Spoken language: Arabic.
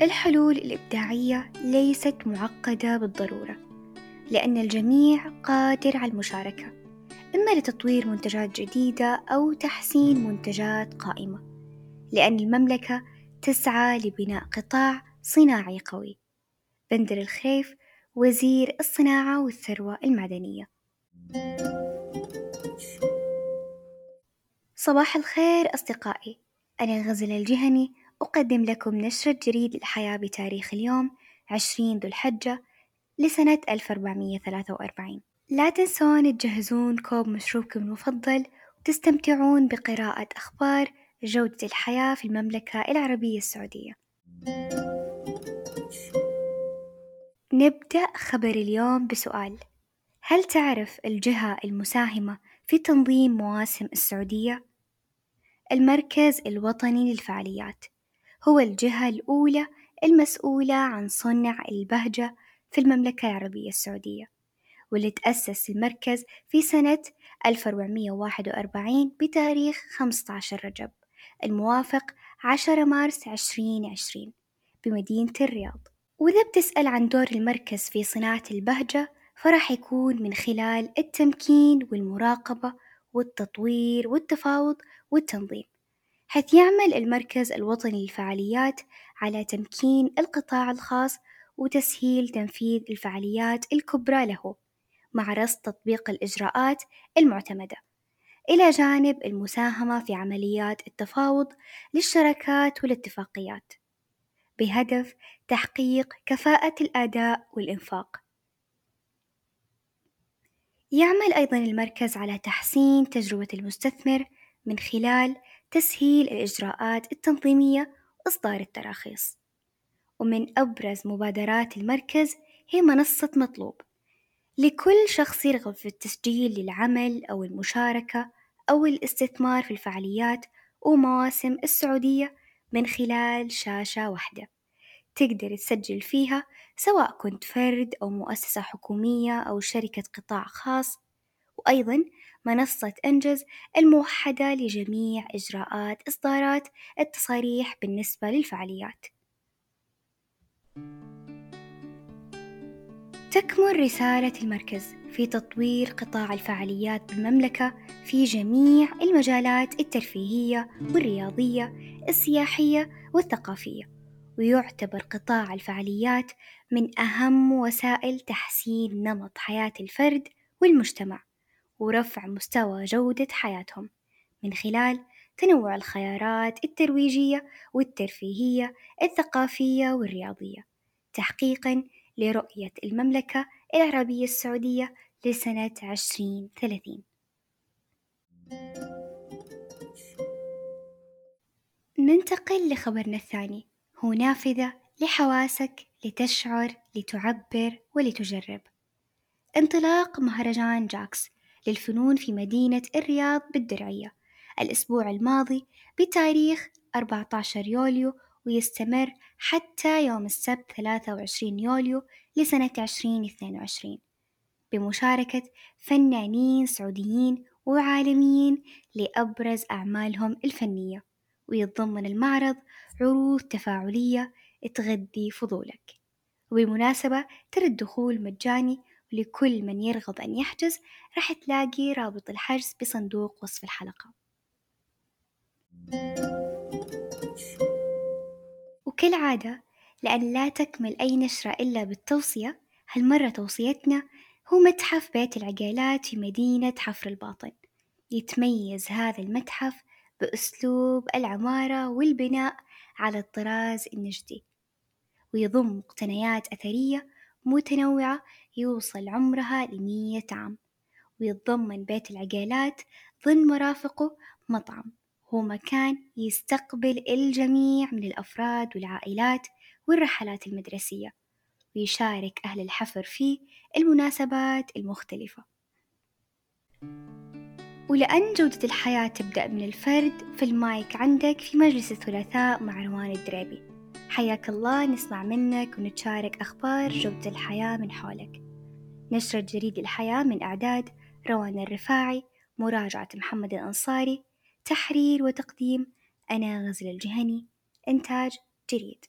الحلول الإبداعية ليست معقدة بالضرورة لأن الجميع قادر على المشاركة إما لتطوير منتجات جديدة أو تحسين منتجات قائمة لأن المملكة تسعى لبناء قطاع صناعي قوي. بندر الخريف وزير الصناعة والثروة المعدنية صباح الخير أصدقائي أنا غزل الجهني أقدم لكم نشرة جريد الحياة بتاريخ اليوم عشرين ذو الحجة لسنة 1443 لا تنسون تجهزون كوب مشروبكم المفضل وتستمتعون بقراءة أخبار جودة الحياة في المملكة العربية السعودية. نبدأ خبر اليوم بسؤال هل تعرف الجهة المساهمة في تنظيم مواسم السعودية؟ المركز الوطني للفعاليات. هو الجهة الأولى المسؤولة عن صنع البهجة في المملكة العربية السعودية واللي تأسس المركز في سنة 1441 بتاريخ 15 رجب الموافق 10 مارس 2020 بمدينة الرياض. وإذا بتسأل عن دور المركز في صناعة البهجة فراح يكون من خلال التمكين والمراقبة والتطوير والتفاوض والتنظيم. حيث يعمل المركز الوطني للفعاليات على تمكين القطاع الخاص وتسهيل تنفيذ الفعاليات الكبرى له مع رصد تطبيق الإجراءات المعتمدة إلى جانب المساهمة في عمليات التفاوض للشراكات والاتفاقيات بهدف تحقيق كفاءة الأداء والإنفاق. يعمل أيضًا المركز على تحسين تجربة المستثمر من خلال تسهيل الإجراءات التنظيمية وإصدار التراخيص. ومن أبرز مبادرات المركز هي منصة مطلوب لكل شخص يرغب في التسجيل للعمل أو المشاركة أو الاستثمار في الفعاليات ومواسم السعودية من خلال شاشة واحدة تقدر تسجل فيها سواء كنت فرد أو مؤسسة حكومية أو شركة قطاع خاص وأيضا منصة أنجز الموحدة لجميع إجراءات إصدارات التصاريح بالنسبة للفعاليات. تكمن رسالة المركز في تطوير قطاع الفعاليات بالمملكة في جميع المجالات الترفيهية والرياضية السياحية والثقافية ويعتبر قطاع الفعاليات من أهم وسائل تحسين نمط حياة الفرد والمجتمع. ورفع مستوى جودة حياتهم. من خلال تنوع الخيارات الترويجية والترفيهية الثقافية والرياضية. تحقيقًا لرؤية المملكة العربية السعودية لسنة عشرين ثلاثين. ننتقل لخبرنا الثاني. هو نافذة لحواسك لتشعر لتعبر ولتجرب. انطلاق مهرجان جاكس للفنون في مدينة الرياض بالدرعية. الأسبوع الماضي بتاريخ 14 يوليو ويستمر حتى يوم السبت 23 يوليو لسنة 2022 بمشاركة فنانين سعوديين وعالميين لأبرز أعمالهم الفنية. ويتضمن المعرض عروض تفاعلية تغذي فضولك. وبالمناسبة ترى الدخول مجاني ولكل من يرغب أن يحجز راح تلاقي رابط الحجز بصندوق وصف الحلقة. وكالعادة لأن لا تكمل أي نشرة إلا بالتوصية هالمرة توصيتنا هو متحف بيت العقيلات في مدينة حفر الباطن. يتميز هذا المتحف بأسلوب العمارة والبناء على الطراز النجدي. ويضم مقتنيات أثرية متنوعة يوصل عمرها لمية عام ويتضمن بيت العقيلات ضمن مرافقه مطعم. هو مكان يستقبل الجميع من الأفراد والعائلات والرحلات المدرسية ويشارك أهل الحفر فيه المناسبات المختلفة. ولأن جودة الحياة تبدأ من الفرد في المايك عندك في مجلس الثلاثاء مع روان الدريبي. حياك الله نسمع منك ونتشارك أخبار جودة الحياة من حولك. نشرة جودة الحياة من إعداد روان الرفاعي مراجعة محمد الأنصاري تحرير وتقديم أنا غزل الجهني إنتاج جريد.